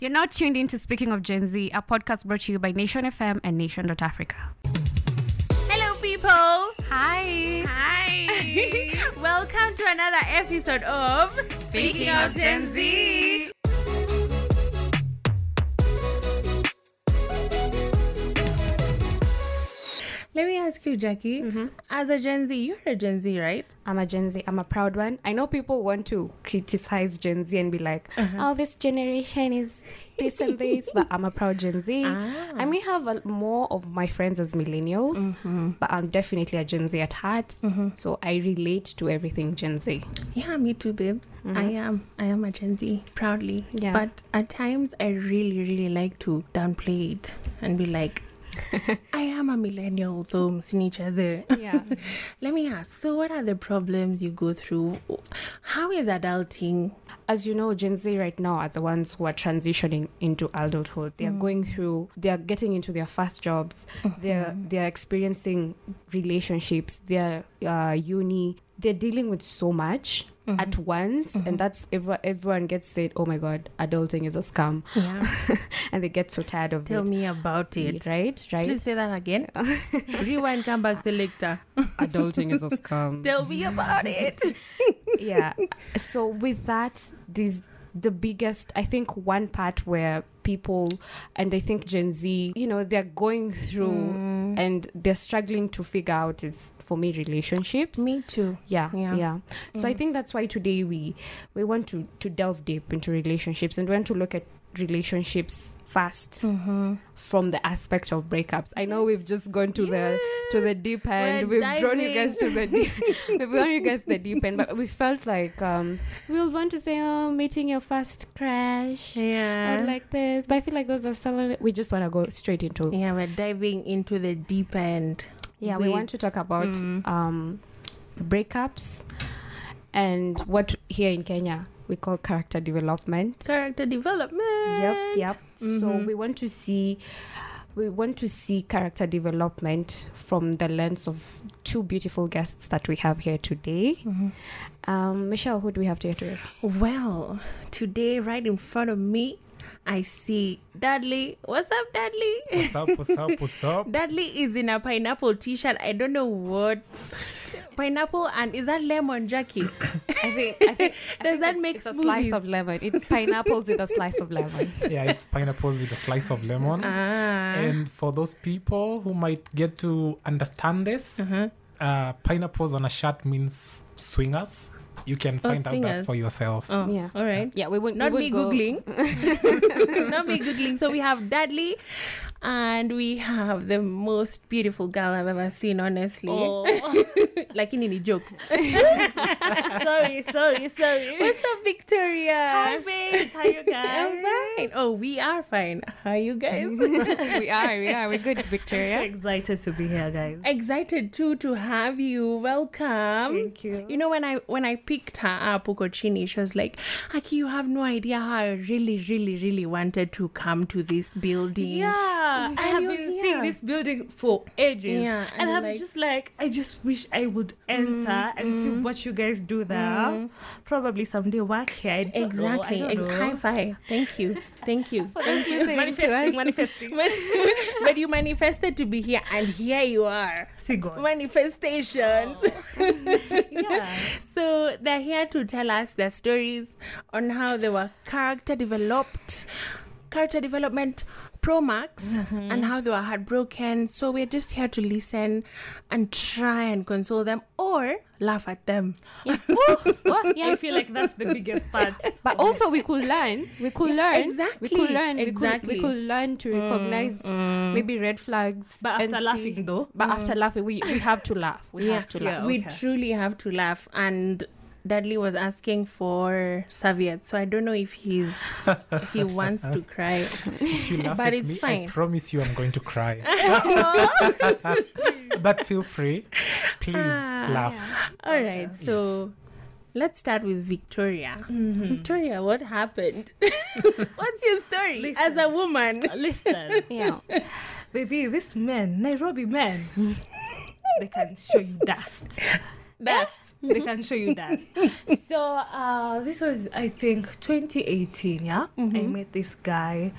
You're now tuned in to Speaking of Gen Z, a podcast brought to you by Nation FM and Nation.Africa. Hello, people. Hi. Hi. Welcome to another episode of Speaking of Gen Z. Let me ask you, Jackie. Mm-hmm. As a Gen Z, you're a Gen Z, right? I'm a Gen Z. I'm a proud one. I know people want to criticize Gen Z and be like, uh-huh. oh, this generation is this and this, but I'm a proud Gen Z. Ah. I may have a, more of my friends as millennials, mm-hmm. but I'm definitely a Gen Z at heart. Mm-hmm. So I relate to everything Gen Z. Yeah, me too, babes. I am. I am a Gen Z, proudly. Yeah. But at times, I really, really like to downplay it and be like, I am a millennial, so. Yeah. Let me ask. So, what are the problems you go through? How is adulting? as you know, Gen Z right now are the ones who are transitioning into adulthood. They are going through, they are getting into their first jobs. They're they are experiencing relationships. They're uh, uni. They're dealing with so much at once, and that's everyone, everyone gets said, "Oh my God, adulting is a scam," Yeah. and they get so tired of it. Tell me about it. Right, right. Please say that again. Rewind, come back, selector. adulting is a scam. Tell me about it. yeah so with that this the biggest i think one part where people and i think gen z you know they're going through Mm. and they're struggling to figure out is for me relationships Me too. yeah Yeah. yeah, so i think that's why today we we want to to delve deep into relationships and we want to look at relationships fast Mm-hmm. from the aspect of breakups i know we've just gone to the to the deep end We're we've drawn you guys to the deep we've drawn you guys to the deep end but we felt like um we'll want to say oh meeting your first crush Yeah. or like this but i feel like those are still we just want to go straight into yeah, we're diving into the deep end. Yeah we with- want to talk about Mm. um breakups and what here in kenya we call character development character development. Yep, yep. So Mhm. we want to see we want to see character development from the lens of two beautiful guests that we have here today. Mhm. Um, Michelle, who do we have here today? Well, today, right in front of me, I see Dudley. What's up, Dudley? What's up? What's up? What's up? Dudley is in a pineapple t-shirt. I don't know what pineapple and is that lemon, Jackie? I think. I think Does that it's, make it's a slice of lemon? It's pineapples with a slice of lemon. Yeah, it's pineapples with a slice of lemon. Ah. And for those people who might get to understand this, Uh-huh. uh, pineapples on a shirt means swingers. You can Oh, find out that for yourself. Oh, Yeah. All right. Yeah, we wouldn't. Not we me go- googling. Not me googling. So we have Dudley, and we have the most beautiful girl I've ever seen. Honestly, oh. like in any jokes. sorry, sorry, sorry. What's up, Victoria? Hi, babes. How you guys? I'm fine. Oh, we are fine. How are you guys? we are. We are. We're good, So Victoria. excited to be here, guys. Excited too to have you. Welcome. Thank you. You know when I when I picked her up, Ukochini, she was like, "Aki, you have no idea how I really, really, really wanted to come to this building." Yeah, I have been here. seeing this building for ages. Yeah, and, and I'm like- just like, I just wish I would enter mm, and see mm. what you guys do there. Mm. Probably someday work here. I don't know, I Exactly. don't And know. high five. Thank you. Thank you. manifesting, manifesting. but, you manifested to be here, and here you are. See God. Manifestations. Oh. Yeah. So they're here to tell us their stories on how they were character developed, character development pro max, and how they were heartbroken. So we're just here to listen and try and console them or laugh at them. Well, yeah, I feel like that's the biggest part. but also we could learn we could learn exactly, we could learn we, could, exactly. we could learn to recognize mm, mm. maybe red flags But and after see- laughing, though. but mm. after laughing we, we have to laugh we have to laugh Yeah. we truly have to laugh and. Dudley was asking for serviettes, so I don't know if he's he wants to cry. If you laugh But at it's me, fine. I promise you I'm going to cry. but feel free. Please Ah, laugh. All right, so let's start with Victoria. Victoria, what happened? What's your story as a woman? Listen, yeah baby, this men, Nairobi men, they can show you dust. Dust. they can show you dust. So uh, this was, I think, 2018. Yeah, mm-hmm. I met this guy.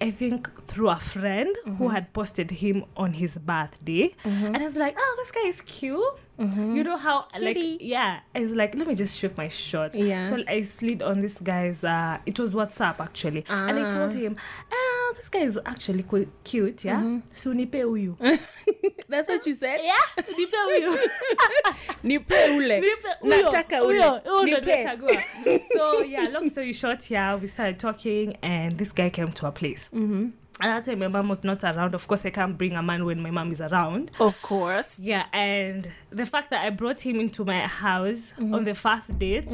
I think through a friend who mm-hmm. had posted him on his birthday, mm-hmm. and I was like, "Oh, this guy is cute." You know how, like, yeah. I was like, "Let me just shoot my shot." Yeah. So I slid on this guy's. Uh, it was WhatsApp actually, and I told him, "Ah, this guy is actually qu- cute, yeah." So nipe uyu. That's what you said? yeah, nipe uyu. Nipe ule. Nipe huyo, Nataka ule. huyo ndo Nipe. so yeah long story short yeah we started talking and this guy came to our place mm-hmm. At that time my mom was not around of course i can't bring a man when my mom is around Of course. yeah and the fact that i brought him into my house Mm-hmm. on the first date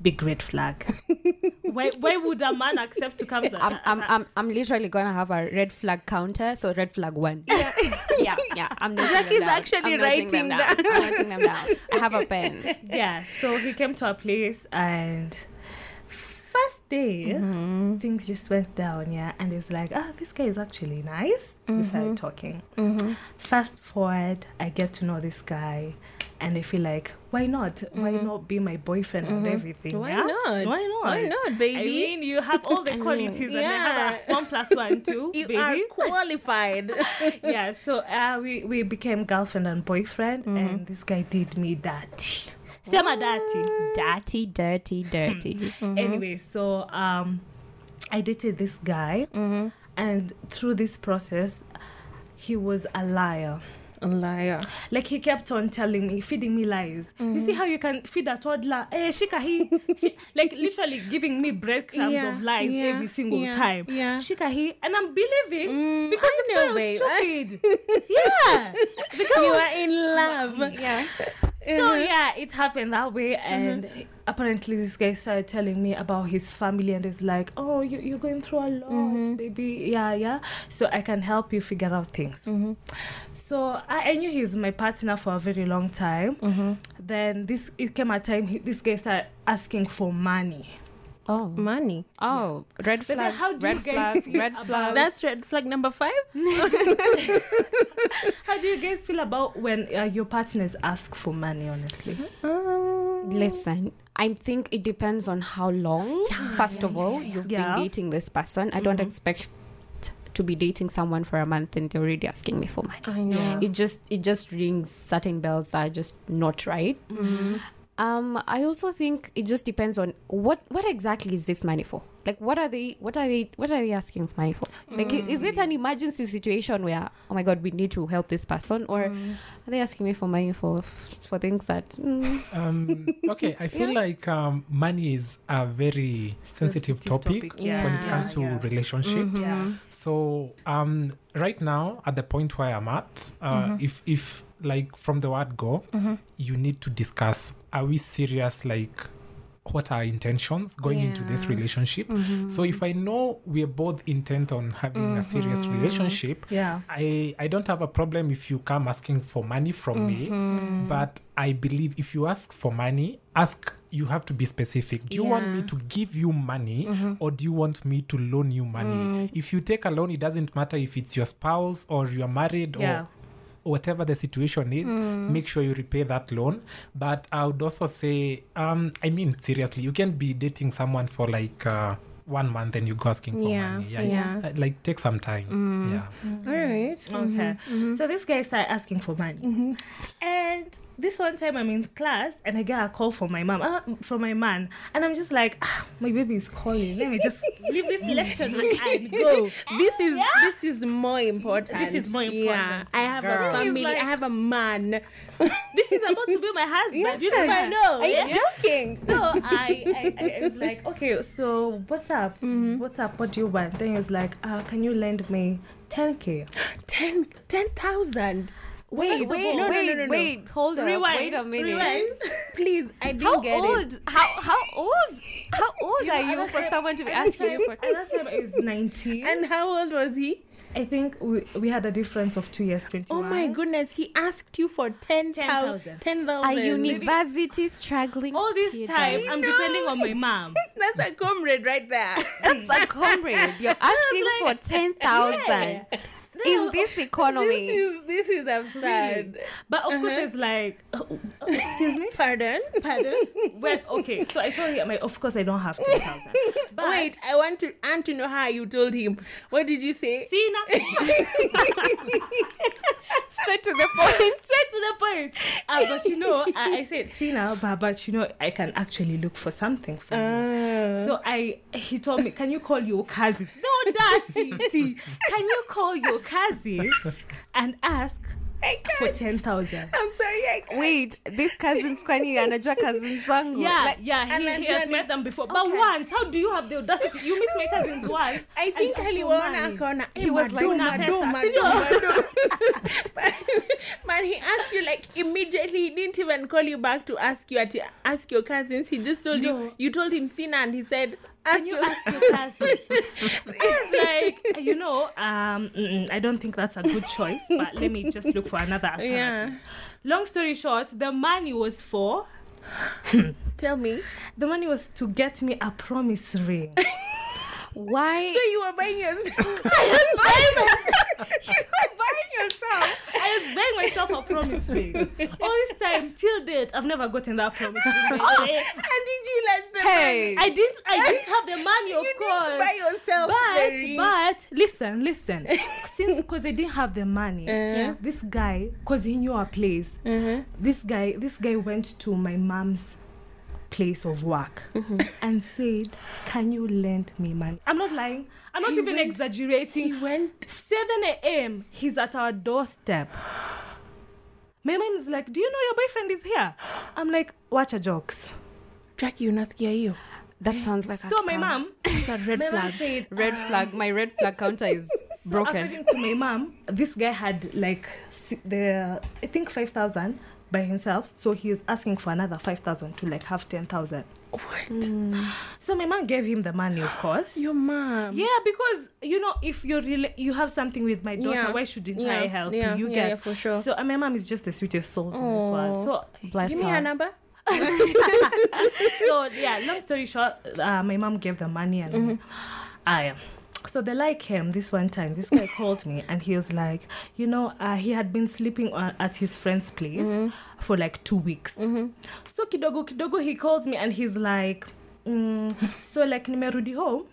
big red flag why, why would a man accept to come to I'm, I'm, I'm, I'm literally gonna have a red flag counter. So red flag one. Yeah, yeah, yeah. I'm Jackie's actually I'm writing down. down. I'm noting them down. I have a pen. yeah so he came to our place and day mm-hmm. things just went down yeah and it was like ah this guy is actually nice we started mm-hmm. talking. Mm-hmm. Fast forward i get to know this guy and i feel like why not? Why not be my boyfriend and everything Why yeah? not? why not? Why not, baby? I mean, you have all the qualities, and I have a one plus one too, You baby. are qualified. yeah so uh, we we became girlfriend and boyfriend and this guy did me dirty sema dirty Dirty, dirty, dirty. anyway so um i dated this guy and through this process he was a liar A liar. like he kept on telling me feeding me lies you see how you can feed a toddler eh, shika hii Shi- like literally giving me breadcrumbs Yeah, of lies yeah, every single yeah, time yeah. shika hii and i'm believing Mm, because I know, so babe. stupid yeah Because You are in love. Yeah. So mm-hmm. yeah, it happened that way, mm-hmm. and apparently this guy started telling me about his family, and it's like, "Oh, you, you're going through a lot, mm-hmm. baby. Yeah, yeah. So I can help you figure out things." So I, I knew he was my partner for a very long time. Then this it came a time he, this guy started asking for money. Oh. Money. Oh, red But flag. how do you red guys flag. feel Red about- flag. That's red flag number five. How do you guys feel about when uh, your partners ask for money? Honestly, Um, Listen, I think it depends on how long. First of all, you've Yeah. been dating this person. I don't expect to be dating someone for a month and they're already asking me for money. I know. It just it just rings certain bells that are just not right. Um, I also think it just depends on what what exactly is this money for. Like, what are they? What are they? What are they asking for money for? Like, is, is it an emergency situation where oh my god, we need to help this person, or are they asking me for money for for things that? Mm, Um, okay, I feel like um, money is a very sensitive, Sensitive topic, topic, yeah. when it comes to yeah. relationships. yeah. So um, right now, at the point where I'm at, uh, Mm-hmm. if if like from the word go, mm-hmm. you need to discuss: Are we serious? Like, what are our intentions going into this Yeah. relationship? Mm-hmm. So if I know we're both intent on having a serious mm-hmm. relationship, yeah. I I don't have a problem if you come asking for money from me, but I believe if you ask for money, ask you have to be specific. Do you want me to give you money or do you want me to loan you money? Mm. If you take a loan, it doesn't matter if it's your spouse or you're married Yeah. or whatever the situation is, mm. make sure you repay that loan. But I would also say, um, I mean, seriously, you can't be dating someone for like uh, one month and you go asking for Yeah, money. yeah. yeah. Uh, like take some time. Mm. Yeah. Mm. All right. Okay. Mm-hmm. So this guy started asking for money. Mm-hmm. And this one time I'm in class and I get a call from my mom, uh, from my man, and I'm just like, ah, my baby is calling. Let me just leave this lecture and go. This is yeah. this is more important. This is more important. Yeah, I have Girl. a family. Like, I have a man. this is about to be my husband. You know, I know. Are you yeah? joking? So I, I, I, was like, okay, so what's up? Mm-hmm. What's up? What do you want? Then he was like, uh, can you lend me 10k? 10 10,000. Wait, wait, wait, no, wait, no, no, no, wait. Hold on. Wait a minute. Rewind. Please, I didn't how get old, it. How old? how old? How old are you for someone to be asking you for? At time, was nineteen. And how old was he? I think we, we had a difference of two years. 21. Oh my goodness, he asked you for 10,000. 10, 10, 000. a university Maybe. struggling. All this time, I'm depending on my mom. That's a comrade right there. That's a comrade. You're asking like, for 10,000. Yeah. In this economy. This is this is absurd. But of course, Uh-huh. it's like, oh, oh, excuse me, Pardon? pardon. well, okay, so I told him, like, of course, I don't have ten thousand. But Wait, I want to and to know how you told him. What did you say? see now, Straight to the point. straight to the point. Uh, but you know, I, I said, see now, but, but you know, I can actually look for something for you. Uh, So I, he told me, can you call your cousin? No, audacity. can you call your cousin and ask for ten thousand? I'm sorry, I can't. Wait, this cousins kwani anajua cousins zangu. Yeah, Like, yeah, he, then he has Johnny- met them before. But Okay. once, how do you have the audacity? You meet my cousin's wife. I think and ask for aliwaona money. akaona He "Eh, was like, mado, "Una mado, pesa, mado, sindio?" mado." but, but he asked you like immediately he didn't even call you back to ask you at ask your cousins he just told you you told him Sina and he said ask Can you ask your cousins? I was like, you know, um, I don't think that's a good choice, but let me just look for another alternative. Yeah. Long story short, the money was for tell me the money was to get me a promise ring. why? so you were buying yourself I was buying myself. you are buying yourself. I was buying myself a promise ring. All this time, till date, I've never gotten that promise ring. way. and did you let the Hey. I didn't. I didn't have the money, of you course. didn't buy yourself but but listen listen since because i didn't have the money Uh-huh. this guy because he knew our place uh-huh. this guy this guy went to my mom's place of work Mm-hmm. and said can you lend me money? I'm not lying. I'm not He even went- exaggerating. he went 7 a.m he's at our doorstep. My mom's like do you know your boyfriend is here? I'm like watch your jokes. Jackie unasikia hiyo That sounds like a so my mom It's a red my flag. said Red flag. My red flag counter is So broken. according to my mom, this guy had like the I think five thousand by himself. So he was asking for another five thousand to like have ten thousand. what So my mom gave him the money, of course. your mom Yeah, because you know, if you're really you have something with my daughter, Yeah. why shouldn't Yeah, I help yeah, you? You yeah, get for sure. So uh, my mom is just the sweetest soul in this world. So Bless give me her. her number so yeah long story short uh, my mom gave the money and Mm-hmm. i so they like him. this one time this guy called me and he was like you know uh, he had been sleeping on, at his friend's place Mm-hmm. for like two weeks so kidogo kidogo he calls me and he's like mm, so like nimerudi home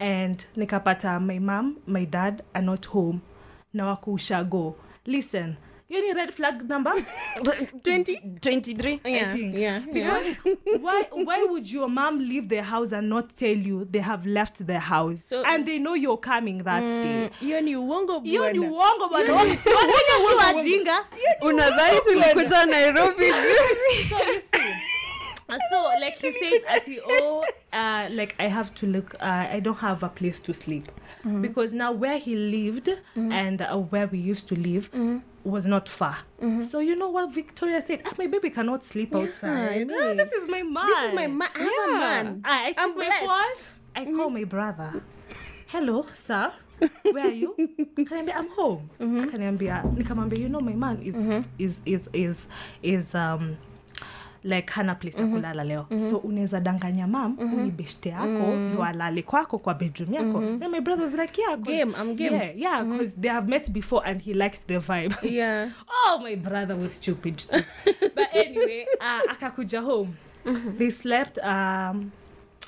and nikapata my mom my dad are not home na wako ushago listen hiyo ni red flag number? 20 23. yeah think. yeah yeah. Why why would your mom leave the house and not tell you they have left the house? So- and they know you're coming that day. hiyo ni uongo hiyo ni bwana. uongo bwana. Wakenya si wajinga Unadhani tulikuja Nairobi juzi? so you see so like he said at oh uh like i have to look uh, i don't have a place to sleep. Because now where he lived and uh, where we used to live was not far so you know what victoria said ah, my baby cannot sleep outside I Ah, this is my man this is my man I have a man I, I took I'm my blessed. phone. I call my brother. Hello, sir. Where are you? Akaniambia, I'm home. Akaniambia, nikamwambia, you know my man is is is is is um like hana place ya kulala leo. So unaweza danganya mam mm ni beshte yako ndo alale kwako kwa bedroom yako. Then my brother was like yeah Game, I'm game. yeah yeah because they have met before and he likes the vibe. Yeah. Oh my brother was stupid but anyway uh, akakuja home. They slept um,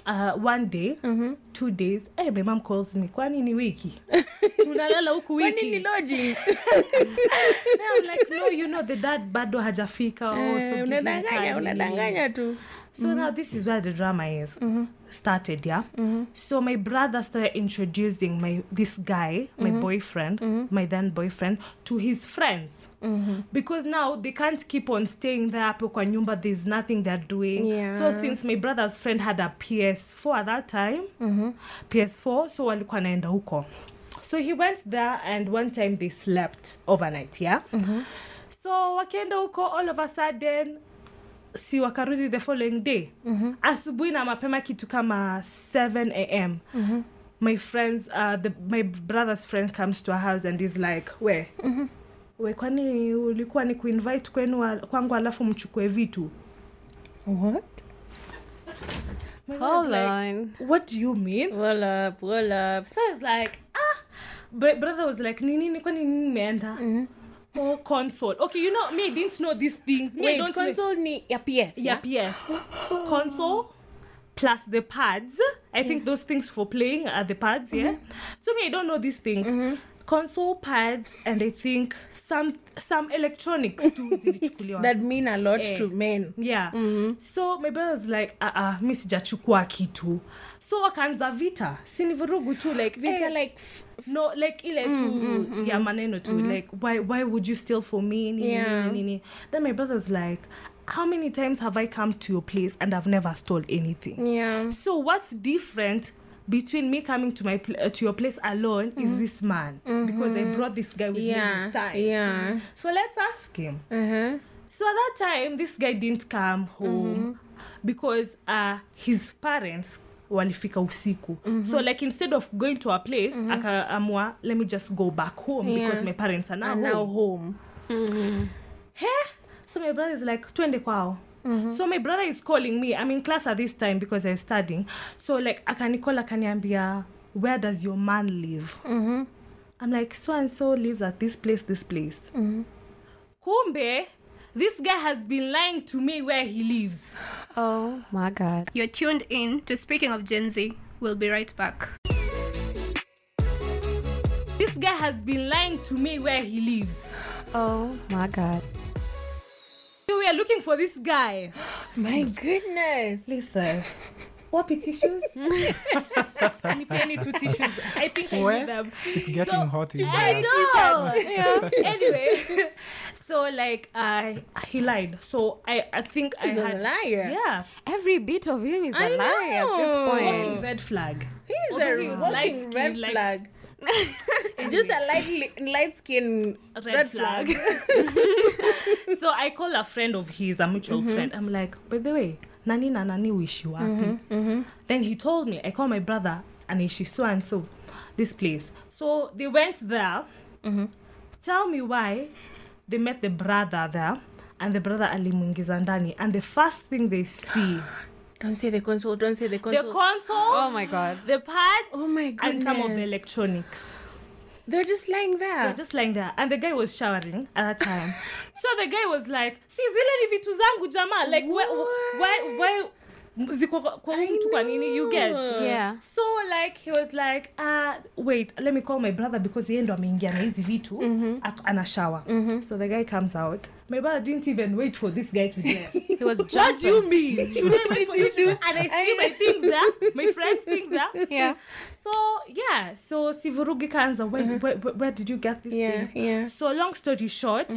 uh, one day two days hey, my mom calls me kwani ni wiki? Tunalala huku wiki. I'm like no you know the dad bado hajafika. Oh, so Eh, give unadanganya unadanganya tu. So now this is where the drama is started, yeah. So my brother started introducing my this guy, my boyfriend, my then boyfriend, to his friends. Because now they can't keep on staying there hapo kwa nyumba there's nothing they're doing. Yeah. so since my brother's friend had a ps4 at that time ps4 so walikuwa naenda huko. So he went there and one time they slept overnight yeah? So wakienda huko all of a sudden si wakarudi the following day. Mm-hmm. asubuhi na mapema kitu kama 7 am mm-hmm. my friends uh, the, my brother's friend comes to our house and is like we mm-hmm. We kwani ulikuwa ni kuinvite kwenu wa, kwangu alafu mchukue vitu? What? Hold like, on. what do you mean? Roll up roll up. So it's like ah! Br- brother was like nini ni kwani nini imeenda oh console. Okay you know me i didn't know these things. Me I Wait, don't know- console ni ya PS. yeah, PS. Console plus the pads. I think those things for playing are the pads, yeah. So me, I don't know these things. Console pads and I think some some electronics too. zilichukuliwa. That mean a lot Eh. to men. yeah. So my brother was like, uh uh, mi sijachukua kitu. So wakaanza vita. Sini vurugu tu like Vita eh, like no like ile tu ya maneno tu like why why would you steal for me nini, Yeah. nini, nini. then my brother was like how many times have i come to your place and i've never stole anything yeah. so what's different between me coming to my pl- uh, to your place alone is this man because i brought this guy with me this time Yeah. so let's ask him Uh-huh. so at that time this guy didn't come home because uh, his parents walifika usiku so like instead of going to our place akaamua let me just go back home Yeah. because my parents are now, And now home. home. Heh? so my brother is like twende kwao so my brother is calling me. I'm in class at this time because i'm studying. So like akanikola akaniambia where does your man live? I'm like so and so lives at this place this place. Kumbe this guy has been lying to me where he lives. Oh my god. You're tuned in to Speaking of Gen Z. We'll be right back. this guy has been lying to me where he lives. Oh my god. So we are looking for this guy My goodness. listen wapi tissues nipeni two tissues i think i Where? need them It's getting So- hot in I there. know. yeah. Anyway, so like uh, he lied. So I I think I He's a liar. yeah Every bit of him is a I lie at know. this walking point. red flag. He's Although a walking red flag. Just a light light skin Red, red, flag. flag. so I call a friend of his, a mutual mm-hmm. friend. I'm like, by the way, nani na nani uishi wapi? Mm-hmm, mm-hmm. Then he told me. I call my brother and ishi so and so, this place. So they went there. Tell me why they met the brother there. And the brother alimuingiza ndani and the first thing they see don't say the console. Don't say the console. the console. console Oh my god. the pads oh my and some of the electronics. They're just lying there. They're just lying there. And the guy was showering at that time. so the guy was like, si zile ni vitu zangu jamaa. Like, why, why, why, ziko kwa- kwa mtu kwa nini you get. Yeah. so like he was like uh, wait let me call my brother because he yeye ndo ameingia na hizi vitu. Mm-hmm. Ak- ana shower. Mm-hmm. So the guy comes out. My brother didn't even wait for this guy to dress. He was what do you mean? Should I wait for you to and I see my things there. My friends things there. Yeah. so yeah. So sivurugi kanza where, mm-hmm. where, where, where did you get these Yeah, things? yeah. so long story short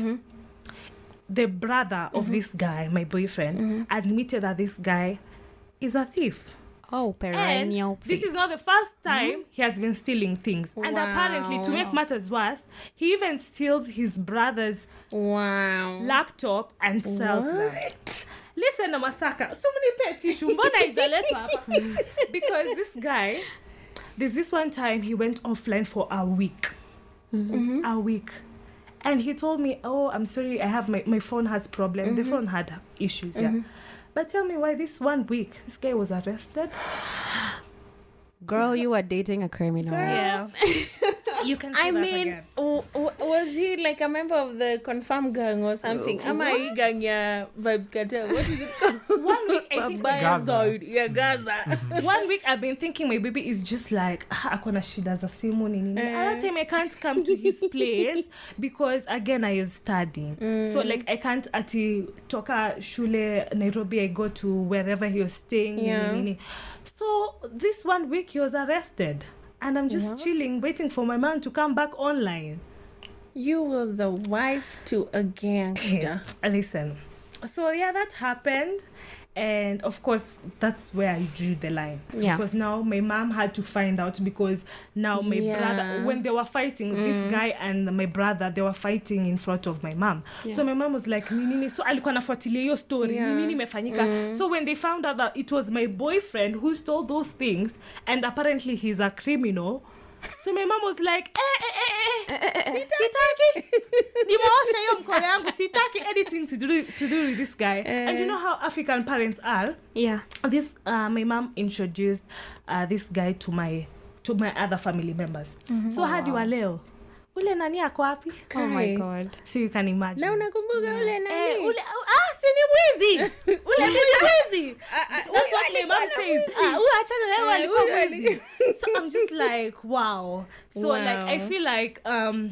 the brother of this guy my boyfriend admitted that this guy is a thief. Oh, and perennial. this is not the first hmm? time he has been stealing things. And apparently to make matters worse he even steals his brother's Wow. laptop and sells them. What? listen masaka so many pet tissue mbona ijaletwa hapa? Because this guy there's this one time he went offline for a week. Mm-hmm. A week and he told me oh i'm sorry i have my, my phone has problem. The mm-hmm. phone had issues yeah. Mm-hmm. But tell me why this one week this guy was arrested? Girl, you were dating a criminal. yeah you can I that mean, again. w- w- was he like a member of the confirm gang or something? Am I gang ya Vibes Cartel? What is it called? one week i think Gaza. Yeah, Gaza. one week I've been thinking my baby is just like "Ah, akona shida za simu nini nini. Another time I can't come to his place because again I was studying. So like I can't ati toka shule Nairobi I go to wherever he was staying. Yeah. nini. So this one week he was arrested. And I'm just chilling, waiting for my man to come back online. You was the wife to a gangster. Listen. So yeah, that happened. And of course, that's where I drew the line. Yeah. Because now my mom had to find out because now my Yeah. brother, when they were fighting, this mm. guy and my brother, they were fighting in front of my mom. yeah. So my mom was like, ni nini? So alikuwa nafuatilia hiyo story. Yeah. Ni nini imefanyika? Mm. So when they found out that it was my boyfriend who stole those things and apparently he's a criminal. So my mom was like, eh, eh, eh, eh, sitaki. Nimeosha hiyo mkono yangu. Sitaki anything to do, to do with this guy. And you know how african parents are? Yeah. this uh, my mom introduced uh, this guy to my to my other family members. So hadi wa leo ule nani ako wapi? Oh my god. so you can imagine. Na unakumbuka ule Eh, nani ule, ah, si ni mwizi! Ule si ni mwizi. That's what my mom says. Ah, huyu achana na yeye Eh, alikuwa huyu mwizi. So I'm just like, wow. So like I feel like um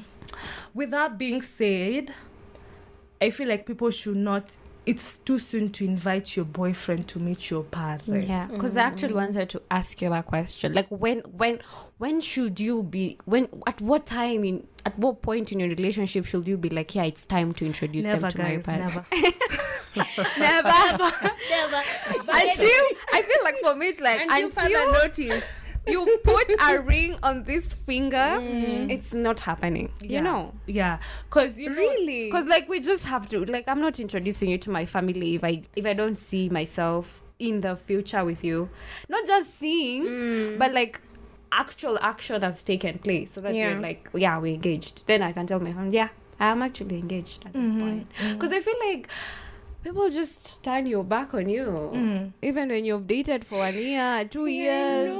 with that being said, I feel like people should not it's too soon to invite your boyfriend to meet your parents. Yeah, because I actually wanted to ask you that question. Like, when, when, when should you be? When, at what time in, at what point in your relationship should you be like, yeah, it's time to introduce Never, them to my guys, parents? never. Never. never. until I feel like for me, it's like until until, further notice you put a ring on this finger, mm-hmm. it's not happening. You know. Yeah, because you know, really? because like we just have to like i'm not introducing you to my family if i if i don't see myself in the future with you. Not just seeing mm. but like actual action has taken place. So that Yeah. you're like yeah we're engaged. Then i can tell my family yeah i'm actually engaged at this mm-hmm. point. Mm-hmm. Because i feel like people just turn your back on you. Mm. Even when you've dated for one year two years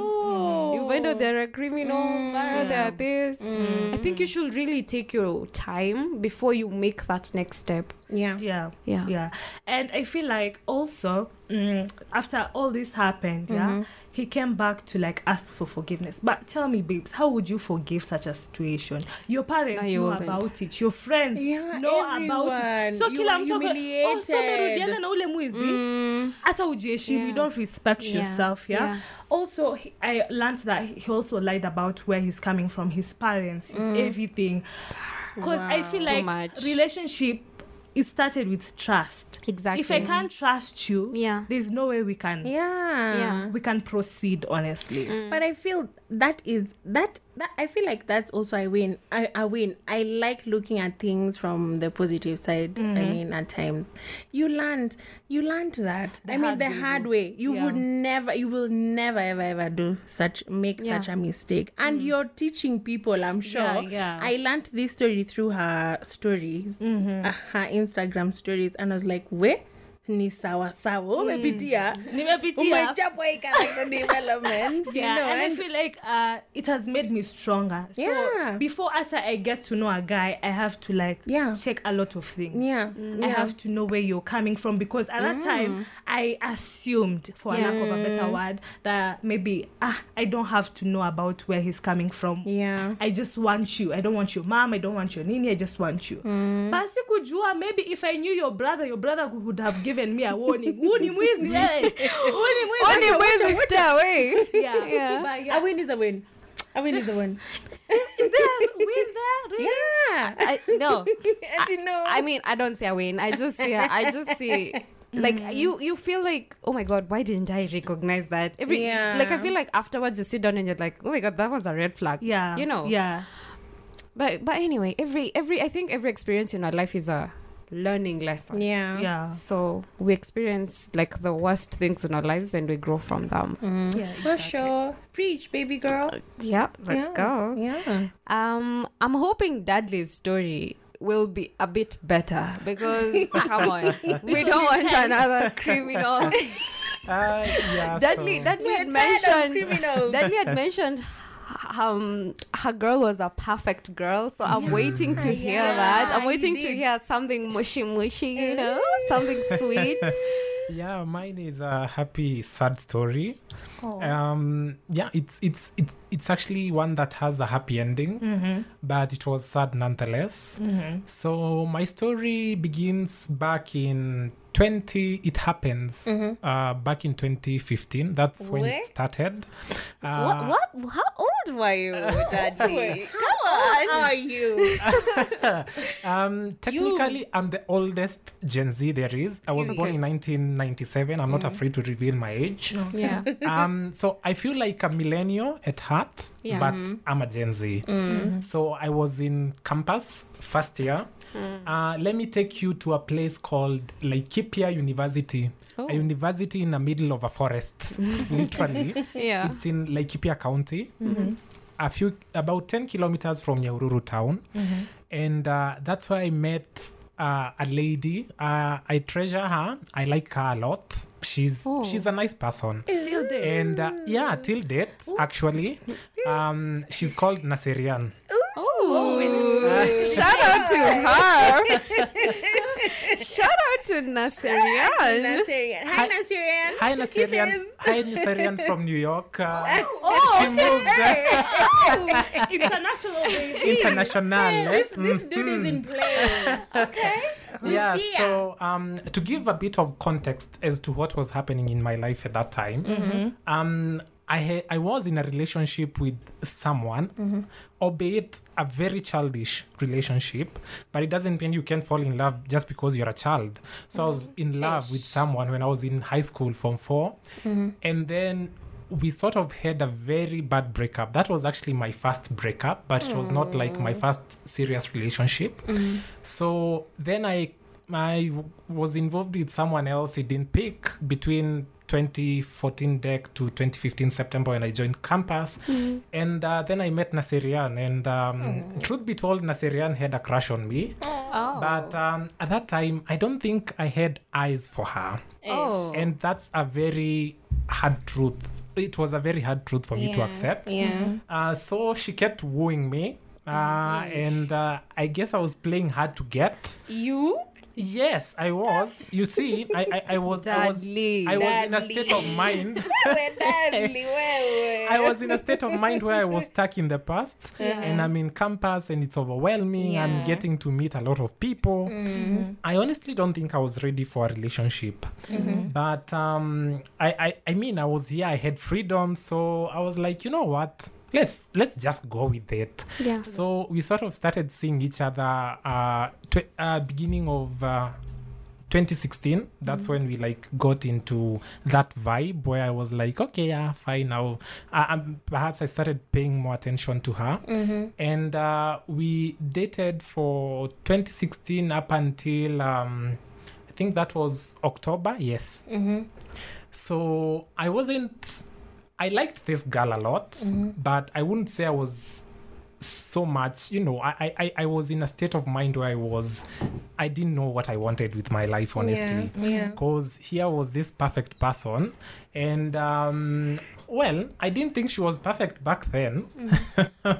find out they're a criminal find out they're this mm. i think you should really take your time before you make that next step. Yeah. Yeah. Yeah. yeah. And i feel like also mm, after all this happened yeah mm-hmm. he came back to like ask for forgiveness. But tell me babes how would you forgive such a situation? Your parents No, you know wouldn't. about it. Your friends Yeah, know about it. so You kila mtu ako- oh, umerudiana na ule mwizi. Mm. Hata ujiheshimu you don't respect Yeah, yourself yeah, yeah. also he, i learned that he also lied about where he's coming from his parents his mm. everything. Because i feel like relationship it started with trust exactly. If i can't trust you yeah. there's no way we can yeah. Yeah. we can proceed honestly. Mm. But i feel that is that that i feel like that's also I win I, a win. I like looking at things from the positive side i mm-hmm. mean at times. You learned you learned that. I mean the way, hard way. You Yeah. would never you will never ever ever do such make Yeah. such a mistake. And mm. you're teaching people i'm sure. Yeah, yeah. i learned this story through her stories mm-hmm. uh, her instagram stories. And i was like where ni sawa sawa umepitia nimepitia umechapwa hii character development you yeah, know and I feel like uh, it has made me stronger. So Yeah. before after I get to know a guy, I have to like Yeah. check a lot of things. yeah, I yeah. have to know where you're coming from because at that time I assumed, for lack of a better word, that maybe ah I don't have to know about where he's coming from. yeah I just want you. I don't want your mom. I don't want your nini. I just want you. But sikujua maybe if I knew your brother, your brother would have given me a warning. Huu ni mwizi wewe. Huu ni mwizi. only ways to stay away Yeah. Yeah. But yeah. a win is a win a win is a win Is there a win there? Really? yeah I, no and you know I mean, I don't say I win. I just say, I just say, like mm. you, you feel like, oh my god, why didn't I recognize that? Every, Yeah. like I feel like afterwards you sit down and you're like, oh my god, that was a red flag. Yeah. you know. Yeah. But but anyway, every every I think every experience in our life is a learning lesson. yeah Yeah. So we experience like the worst things in our lives and we grow from them. Yeah. for sure preach baby girl Yeah, let's yeah. go. yeah Um, I'm hoping Dudley's story will be a bit better because come on, we don't want another criminal. Uh, yeah, Dudley, so- Dudley had We're tired of mentioned. criminals. Dudley had mentioned. H- Um, her girl was a perfect girl, so I'm waiting to hear Yeah, that. I'm he waiting to hear something mushy mushy, you know, something sweet. yeah mine is a happy sad story Oh. um yeah it's it's it, it's actually one that has a happy ending Mm-hmm. but it was sad nonetheless so my story begins back in 20 it happens Mm-hmm. uh back in 2015 that's when Where? it started uh, what? What? How old were you, Dudley? Come how on. are you um technically i'm the oldest gen z there is i was born Okay. in 1997 i'm not afraid to reveal my age Yeah. um so i feel like a millennial at heart Yeah. but i'm a gen z so i was in campus first year uh, let me take you to a place called laikipia university Oh. a university in the middle of a forest literally Yeah. it's in laikipia county a few about 10 kilometers from Nyahururu town and uh, that's where i met uh, a lady. Uh, I treasure her. I like her a lot. She's Oh. she's a nice person. Till date. And uh, yeah, till date, actually, um, she's called Nasirian. Oh, shout out to her. shout out to Nasirian. Nasirian. Hi, Hi- Nasirian. Hi, Nasirian. Hi, Nasirian from New York. Uh, oh, she moved uh, international baby. international. This, eh? this dude is in play. Okay. yeah Lucia. so um to give a bit of context as to what was happening in my life at that time um I, ha- I was in a relationship with someone, mm-hmm. albeit a very childish relationship, but it doesn't mean you can't fall in love just because you're a child. So I was mm-hmm. in love with someone when I was in high school, form 4 mm-hmm. and then we sort of had a very bad breakup. That was actually my first breakup, but it was not like my first serious relationship. So then I I was involved with someone else. It didn't pick between 2014 deck to 2015 September when I joined campus, and uh, then I met Nasirian. And um, truth be told, Nasirian had a crush on me, Oh. but um, at that time I don't think I had eyes for her, oh. and that's a very hard truth. It was a very hard truth for me to accept. Yeah. Uh, so she kept wooing me. Uh, and uh, I guess I was playing hard to get. You? Yes, I was. You see, I, I, I was, I was, I was in a state of mind. Dudley, wewe. I was in a state of mind where I was stuck in the past, and I'm in campus, and it's overwhelming. I'm Mm-hmm. getting to meet a lot of people. I honestly don't think I was ready for a relationship, Mm-hmm. but um, I, I, I mean, I was here. I had freedom, so I was like, you know what? Let's let's just go with it. Yeah. So we sort of started seeing each other uh, tw- uh beginning of uh, 2016. That's when we like got into that vibe where I was like, okay, yeah, fine. Now, uh, um, perhaps I started paying more attention to her, and uh, we dated for 2016 up until um, I think that was October. Yes. So I wasn't. I liked this girl a lot, but I wouldn't say I was so much. You know, I, I I- was in a state of mind where I was. I didn't know what I wanted with my life, honestly. Yeah. Because here was this perfect person, and um, well, I didn't think she was perfect back then. uh,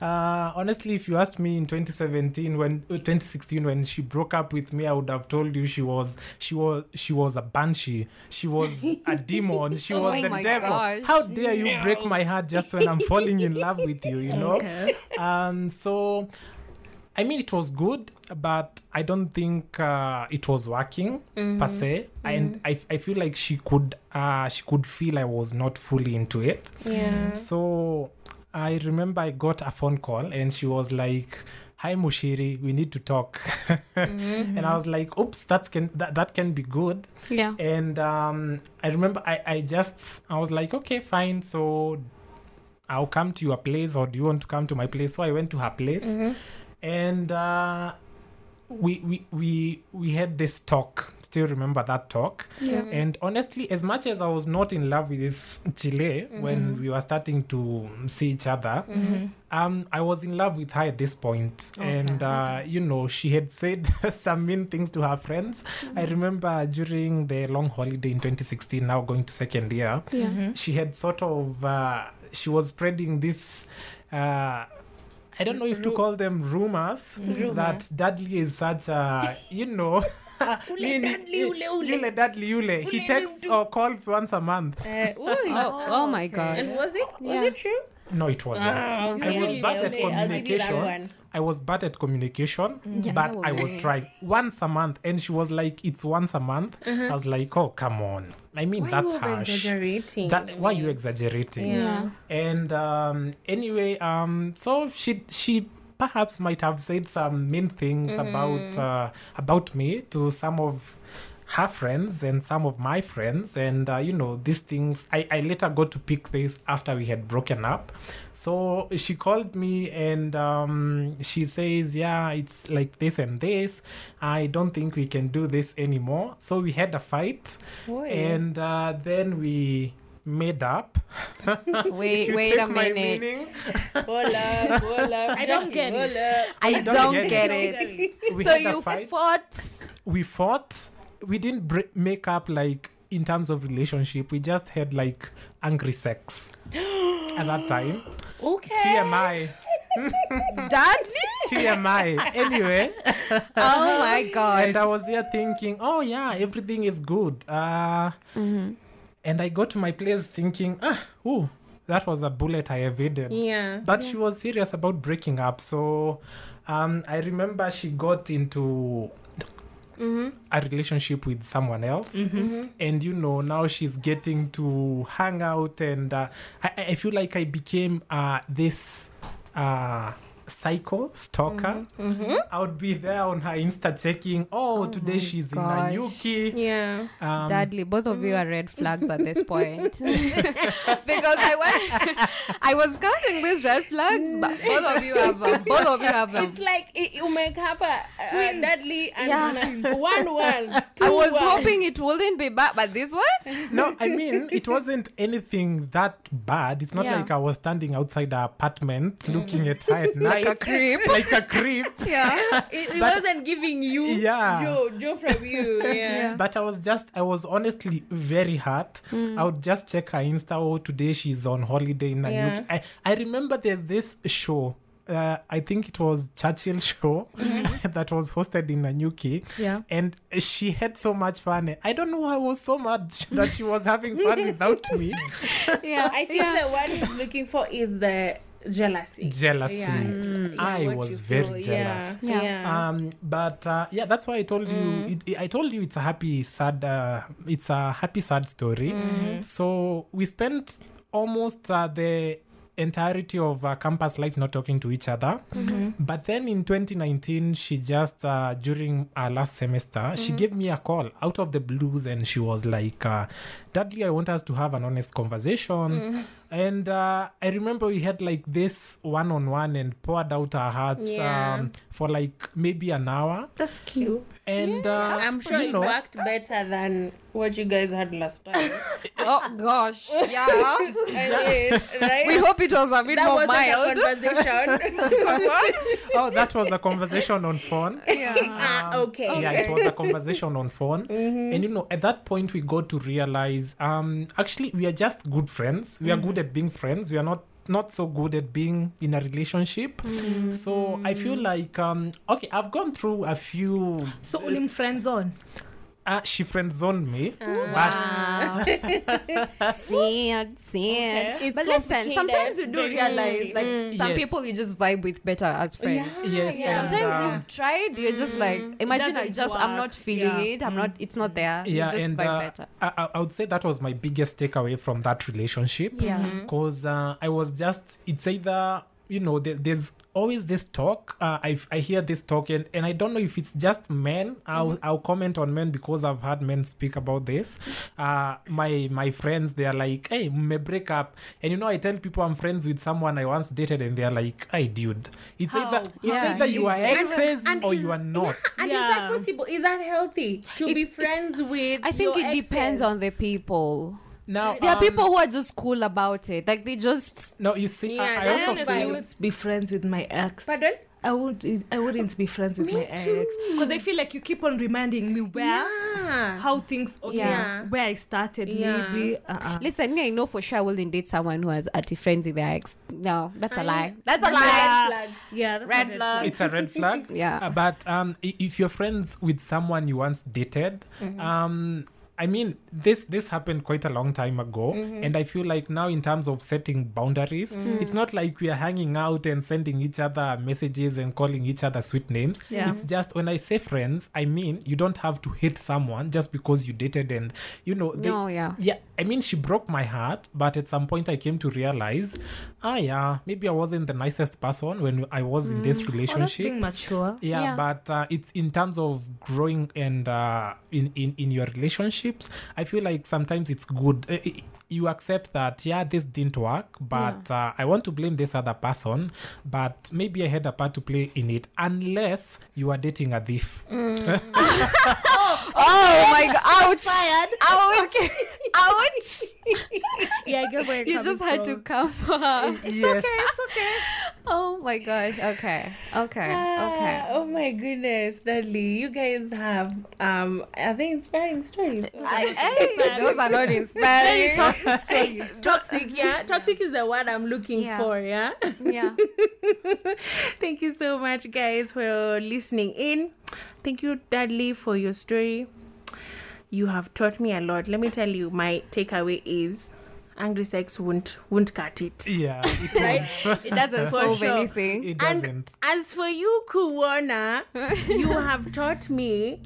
honestly, if you asked me in 2017, when uh, 2016, when she broke up with me, I would have told you she was she was she was a banshee. She was a demon. She was my the devil. gosh. How dare you break my heart just when I'm falling in love with you? You know. Okay. Um, so, I mean, it was good, but I don't think uh, it was working per se. And I, I feel like she could uh, she could feel I was not fully into it. Yeah. So I remember I got a phone call and she was like, "Hi Mushiri, we need to talk." and I was like, "Oops, that can that, that can be good." Yeah. And um, I remember I, I just I was like, okay, fine. So I'll come to your place, or do you want to come to my place? So I went to her place, and uh, we we we we had this talk. Still remember that talk. Yeah. And honestly, as much as I was not in love with this Chile when we were starting to see each other, um, I was in love with her at this point. Okay, and uh, you know, she had said some mean things to her friends. I remember during the long holiday in 2016, now going to second year, Yeah. she had sort of uh, she was spreading this. Uh, I don't know if to call them rumors that Dudley is such a you know. Ule Dudley, ule, ule. Yule Dudley Yule. He Ule texts or calls once a month. Uh. Oh, oh my god. And was it? Was Yeah. it true? No, it wasn't. Ah, okay, I was okay, bad at okay, I'll give you that communication. I was bad at communication, Yeah, but that I was be- trying once a month, and she was like, "It's once a month." I was like, "Oh, come on!" I mean, Why that's you harsh. exaggerating? That why you exaggerating? Yeah. And um, anyway, um, so she she perhaps might have said some mean things about uh, about me to some of her friends and some of my friends and uh, you know these things I, I later got to pick this after we had broken up so she called me and um, she says yeah it's like this and this i don't think we can do this anymore so we had a fight Oi. and uh, then we made up. Wait, wait a minute. meaning, Hold up, hold up. I don't get it. I don't don't, get get, it. it. we So had a you fight. fought. we fought. We didn't br- make up like in terms of relationship. We just had like angry sex at that time. Okay. TMI. Dudley? TMI. Anyway, Oh my god. and I was here thinking, oh yeah, everything is good. Uh, And I got to my place thinking, ah, ooh, that was a bullet I evaded. Yeah. But she was serious about breaking up. So um, I remember she got into a relationship with someone else. And, you know, now she's getting to hang out. And uh, I, I feel like I became uh, this uh, psycho stalker. Mm-hmm, mm-hmm. I would be there on her Insta checking, oh, oh today she's gosh. in Nanyuki. Yeah. Um, Dudley, both of you mm. are red flags at this point. because I went, I was counting these red flags, but mm. both of you have them. Both of you have them. It's like it, you make up a uh, uh Dudley and Yeah. one one. I was one. hoping it wouldn't be bad, but this one? no, I mean, it wasn't anything that bad. It's not Yeah. like I was standing outside her apartment looking at her at night. Like a creep. like a creep. Yeah. It, it But- wasn't giving you Yeah. Joe, Joe from you. Yeah. But I was just, I was honestly very hurt. I would just check her Insta. Oh, today she's on holiday in Yeah. I, I remember there's this show. Uh, I think it was Churchill show that was hosted in Nanyuki. Yeah. And she had so much fun. I don't know. Why I was so mad that she was having fun without me. Yeah. I think the one he's looking for is the jealousy. Jealousy. Yeah. Yeah, I was very feel. jealous. Yeah. Yeah. yeah. um but uh, yeah that's why i told you it, it- i told you it's a happy sad uh, it's a happy sad story so we spent almost uh, the entirety of uh, campus life not talking to each other but then in 2019 she just uh, during our last semester she gave me a call out of the blues and she was like uh, dudley i want us to have an honest conversation and uh, i remember we had like this one-on-one and poured out our hearts Yeah. um, for like maybe an hour That's cute. and uh, I'm sure you it know, worked better than what you guys had last time. Oh gosh. Yeah. I mean, right? We hope it was a bit that more wasn't mild. a conversation. oh that was a conversation on phone ah, okay. yeah it was a conversation on phone and you know at that point we got to realize um actually we are just good friends we are good at being friends. We are not not so good at being in a relationship. So i feel like um okay i've gone through a few So ulim friend zone. Uh, she friend zoned me but Sad, sad. It's but listen, sometimes you do Very. realize, like, some Yes. people you just vibe with better as friends. yes Yeah. and, Sometimes uh, you've tried, you're just like, imagine I doesn't just, I'm not feeling Yeah. it, I'm not, it's not there. yeah you just and vibe uh, better. I, I- I would say that was my biggest takeaway from that relationship Yeah. because uh, i was just it's either you know there, there's always this talk uh, I, I hear this talk and, and i don't know if it's just men I'll, I'll comment on men because i've heard men speak about this uh, my my friends they're like hey may break up and you know i tell people i'm friends with someone i once dated and they're like hey dude it's How? either, Yeah. it's either you are exes and or is- you are not And Yeah. is that possible? Is that healthy to be friends with? I think your it depends on the people. Now There are um, people who are just cool about it. Like, they just, no you see Yeah, I, I that's also I wouldn't be friends with my ex. Pardon? I would. I wouldn't be friends with Me my ex because I feel like you keep on reminding me where, Yeah. how things, okay, Yeah. where I started. Yeah. Maybe. Uh-uh. listen, me, I know for sure I wouldn't date someone who has anti friends with their ex. No, that's a I- lie. That's a Red lie. flag. Yeah. That's Red flag. it's a red flag Yeah. Uh, but um, if you're friends with someone you once dated, um, I mean, this this happened quite a long time ago, and I feel like now in terms of setting boundaries, it's not like we are hanging out and sending each other messages and calling each other sweet names. Yeah. It's just when I say friends, I mean you don't have to hate someone just because you dated and you know. They, No, yeah. yeah, I mean, she broke my heart, but at some point I came to realize, ah, yeah, maybe I wasn't the nicest person when I was in this Oh, that's relationship. being mature. yeah, Yeah. but uh, it's in terms of growing and uh, in, in in your relationships i feel like sometimes it's good Uh, you accept that yeah this didn't work but uh, i want to blame this other person but maybe i had a part to play in it unless you are dating a thief Oh my god! Ouch! Ouch! Ouch! Yeah, I get where you're You just coming had to from. okay it's yes oh my gosh! Okay. Okay. Ah, Okay. Oh my goodness, Dudley, you guys have um I think inspiring stories. I, hey, those are not Very inspiring. toxic stories. Toxic, yeah. Toxic is the word I'm looking Yeah. for, yeah. Yeah. Thank you so much, guys, for listening in. Thank you, Dudley, for your story. You have taught me a lot. Let me tell you, my takeaway is angry sex won't won't cut it. yeah it Right? won't. It doesn't solve sure. anything. it And doesn't as for you, Kuwana, you have taught me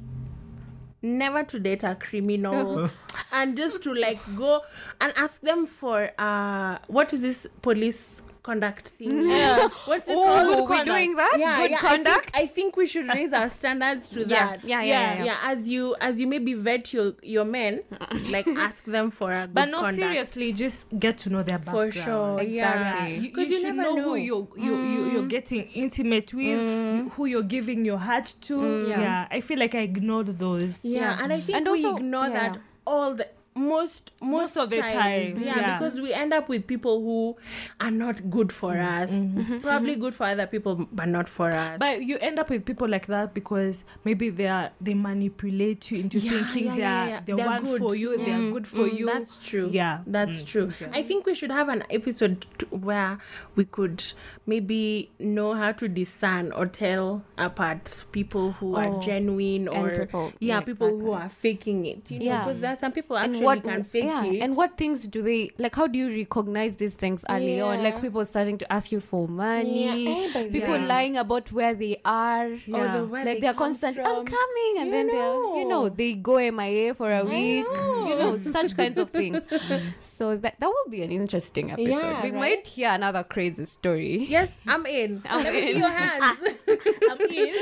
never to date a criminal and just to like go and ask them for uh what is this police conduct thing? Yeah. What's it Oh, called? we're doing that? Yeah, Good yeah, I think- conduct? I think, we should raise our standards to Yeah, that. yeah, yeah, yeah, yeah. As you as you maybe vet your your men, like ask them for a good But no, conduct. seriously, just get to know their body. For sure, yeah. Exactly. You, because you you, should never know, know who you're you, you, you're mm. getting intimate with, you- who you're giving your heart to. Mm. Yeah. Yeah. I feel like I ignored those. Yeah, Yeah. and I think And we also- ignore yeah. that all the most most, Most of the times, time, yeah, yeah. because we end up with people who are not good for mm-hmm. us. Mm-hmm. Mm-hmm. Probably good for other people but not for us. But you end up with people like that because maybe they are they manipulate you into Yeah, thinking yeah, they're yeah, yeah. they're, They're one good. for you, they're good for Mm, you. that's true. Yeah. that's mm. true. I think we should have an episode t- where we could maybe know how to discern or tell apart people who are Oh, genuine or people- yeah, yeah, people who are faking it you know Yeah. because there are some people actually what can fake yeah, it and what things do they like how do you recognize these things early on like people starting to ask you for money Yeah, eh, people yeah. lying about where they are or Yeah. the where like they they're constant i'm coming and You then they're you know know. they go mia for a week know. you know such kinds of things so that that will be an interesting episode Yeah, we right? might hear another crazy story Yes, I'm in. I'm Let me see your hands. I'm in.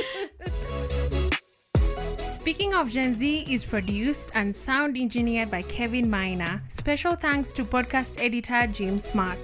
Speaking of Gen Z is produced and sound engineered by Kevin Miner. Special thanks to podcast editor James Smart.